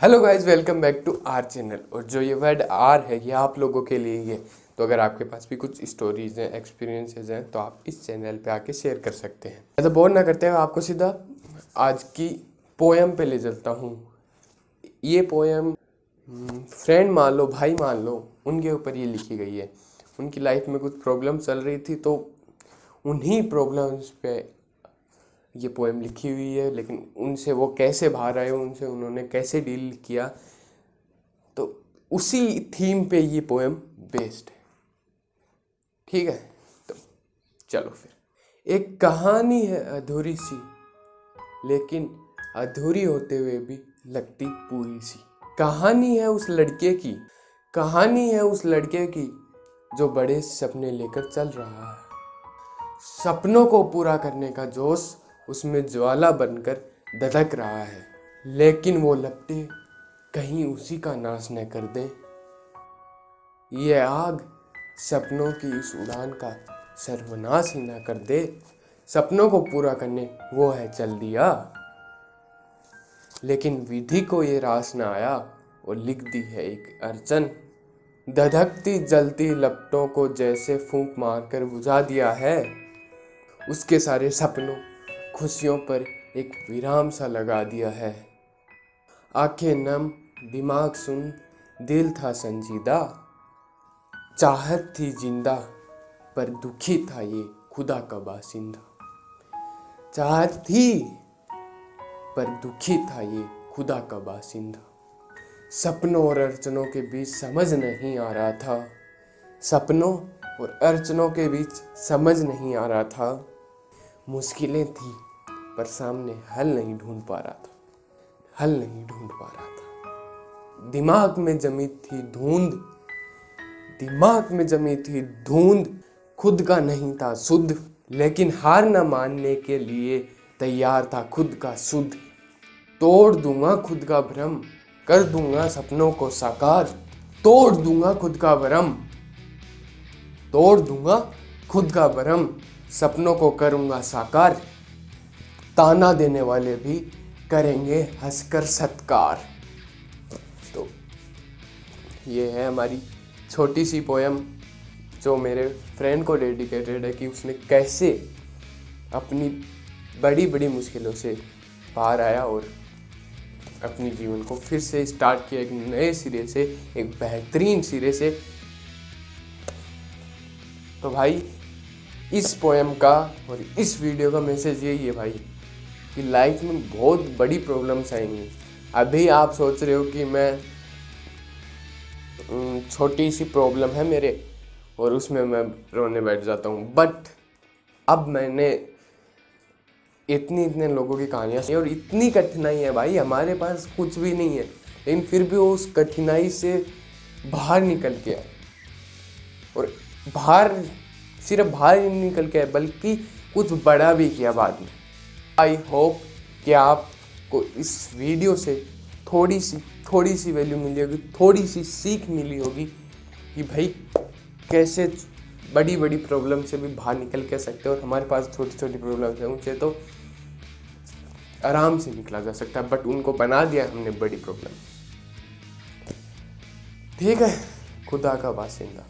Hello guys welcome back to our channel और जो ये वर्ड आर है, ये आप लोगों के लिए ही है। तो अगर आपके पास भी कुछ स्टोरीज हैं एक्सपीरियंसेस हैं तो आप इस चैनल पे आके शेयर कर सकते हैं। ज़्यादा बोर ना करते हुए आपको सीधा आज की पोएम पे ले चलता हूँ। ये पोएम फ्रेंड मान लो, भाई मान लो, उनके ऊपर ये लिखी गई है। उनकी लाइफ में कुछ प्रॉब्लम चल रही थी तो उन्हीं प्रॉब्लम्स पे ये पोएम लिखी हुई है, लेकिन उनसे वो कैसे बाहर आए, उनसे उन्होंने कैसे डील किया? तो उसी थीम पे ये पोएम बेस्ड है। ठीक है? तो चलो फिर। एक कहानी है अधूरी सी, लेकिन अधूरी होते हुए भी लगती पूरी सी। कहानी है उस लड़के की, कहानी है उस लड़के की, जो बड़े सपने लेकर चल रहा है। सपनों को पूरा करने का जोश उसमें ज्वाला बनकर धधक रहा है। लेकिन वो लपटे, कहीं उसी का नाश न कर दे। ये आग सपनों की इस उड़ान का सर्वनाश ही ना कर दे। सपनों को पूरा करने, वो है चल दिया। लेकिन विधि को ये रास ना आया और लिख दी है एक अर्चन। धधकती, जलती लपटों को जैसे फूंक मारकर बुझा दिया है। उसके सारे सपनों खुशियों पर एक विराम सा लगा दिया है। आँखें नम, दिमाग सुन, दिल था संजीदा। चाहत थी ज़िंदा, पर दुखी था ये खुदा का बासिंदा। चाहत थी, पर दुखी था ये खुदा का बासिंदा। सपनों और अर्चनों के बीच समझ नहीं आ रहा था। सपनों और अर्चनों के बीच समझ नहीं आ रहा था। मुश्किलें थी पर सामने हल नहीं ढूंढ पा रहा था। हल नहीं ढूंढ पा रहा था। दिमाग में जमी थी धुंध। दिमाग में जमी थी धुंध। खुद का नहीं था शुद्ध, लेकिन हार न मानने के लिए तैयार था खुद का शुद्ध। तोड़ दूँगा खुद का भ्रम, कर दूँगा सपनों को साकार। तोड़ दूँगा खुद का भ्रम, तोड़ दूँगा खुद का भ्रम, सपनों को करूँगा साकार। ताना देने वाले भी करेंगे हंसकर सत्कार। तो ये है हमारी छोटी सी पोयम जो मेरे फ्रेंड को डेडिकेटेड है कि उसने कैसे अपनी बड़ी बड़ी मुश्किलों से बाहर आया और अपनी जीवन को फिर से स्टार्ट किया एक नए सिरे से, एक बेहतरीन सिरे से। तो भाई, इस पोएम का और इस वीडियो का मैसेज यही है भाई। कि लाइफ में बहुत बड़ी प्रॉब्लम्स आएँगी। अभी आप सोच रहे हो कि मैं छोटी सी प्रॉब्लम है मेरे, और उसमें मैं रोने बैठ जाता हूँ। बट अब मैंने इतनी इतने लोगों की कहानियाँ और इतनी कठिनाई है भाई, हमारे पास कुछ भी नहीं है। लेकिन फिर भी वो उस कठिनाई से बाहर निकल के आए। और बाहर, सिर्फ़ बाहर ही निकल के आए, बल्कि कुछ बड़ा भी किया बाद में। आई होप कि आपको इस वीडियो से थोड़ी सी थोड़ी सी वैल्यू मिली होगी, थोड़ी सी सीख मिली होगी कि भाई कैसे बड़ी बड़ी प्रॉब्लम से भी बाहर निकल के सकते हैं और हमारे पास छोटी छोटी प्रॉब्लम्स हैं, उनसे तो आराम से निकला जा सकता है बट उनको बना दिया हमने बड़ी प्रॉब्लम ठीक है, खुदा का बासिंदा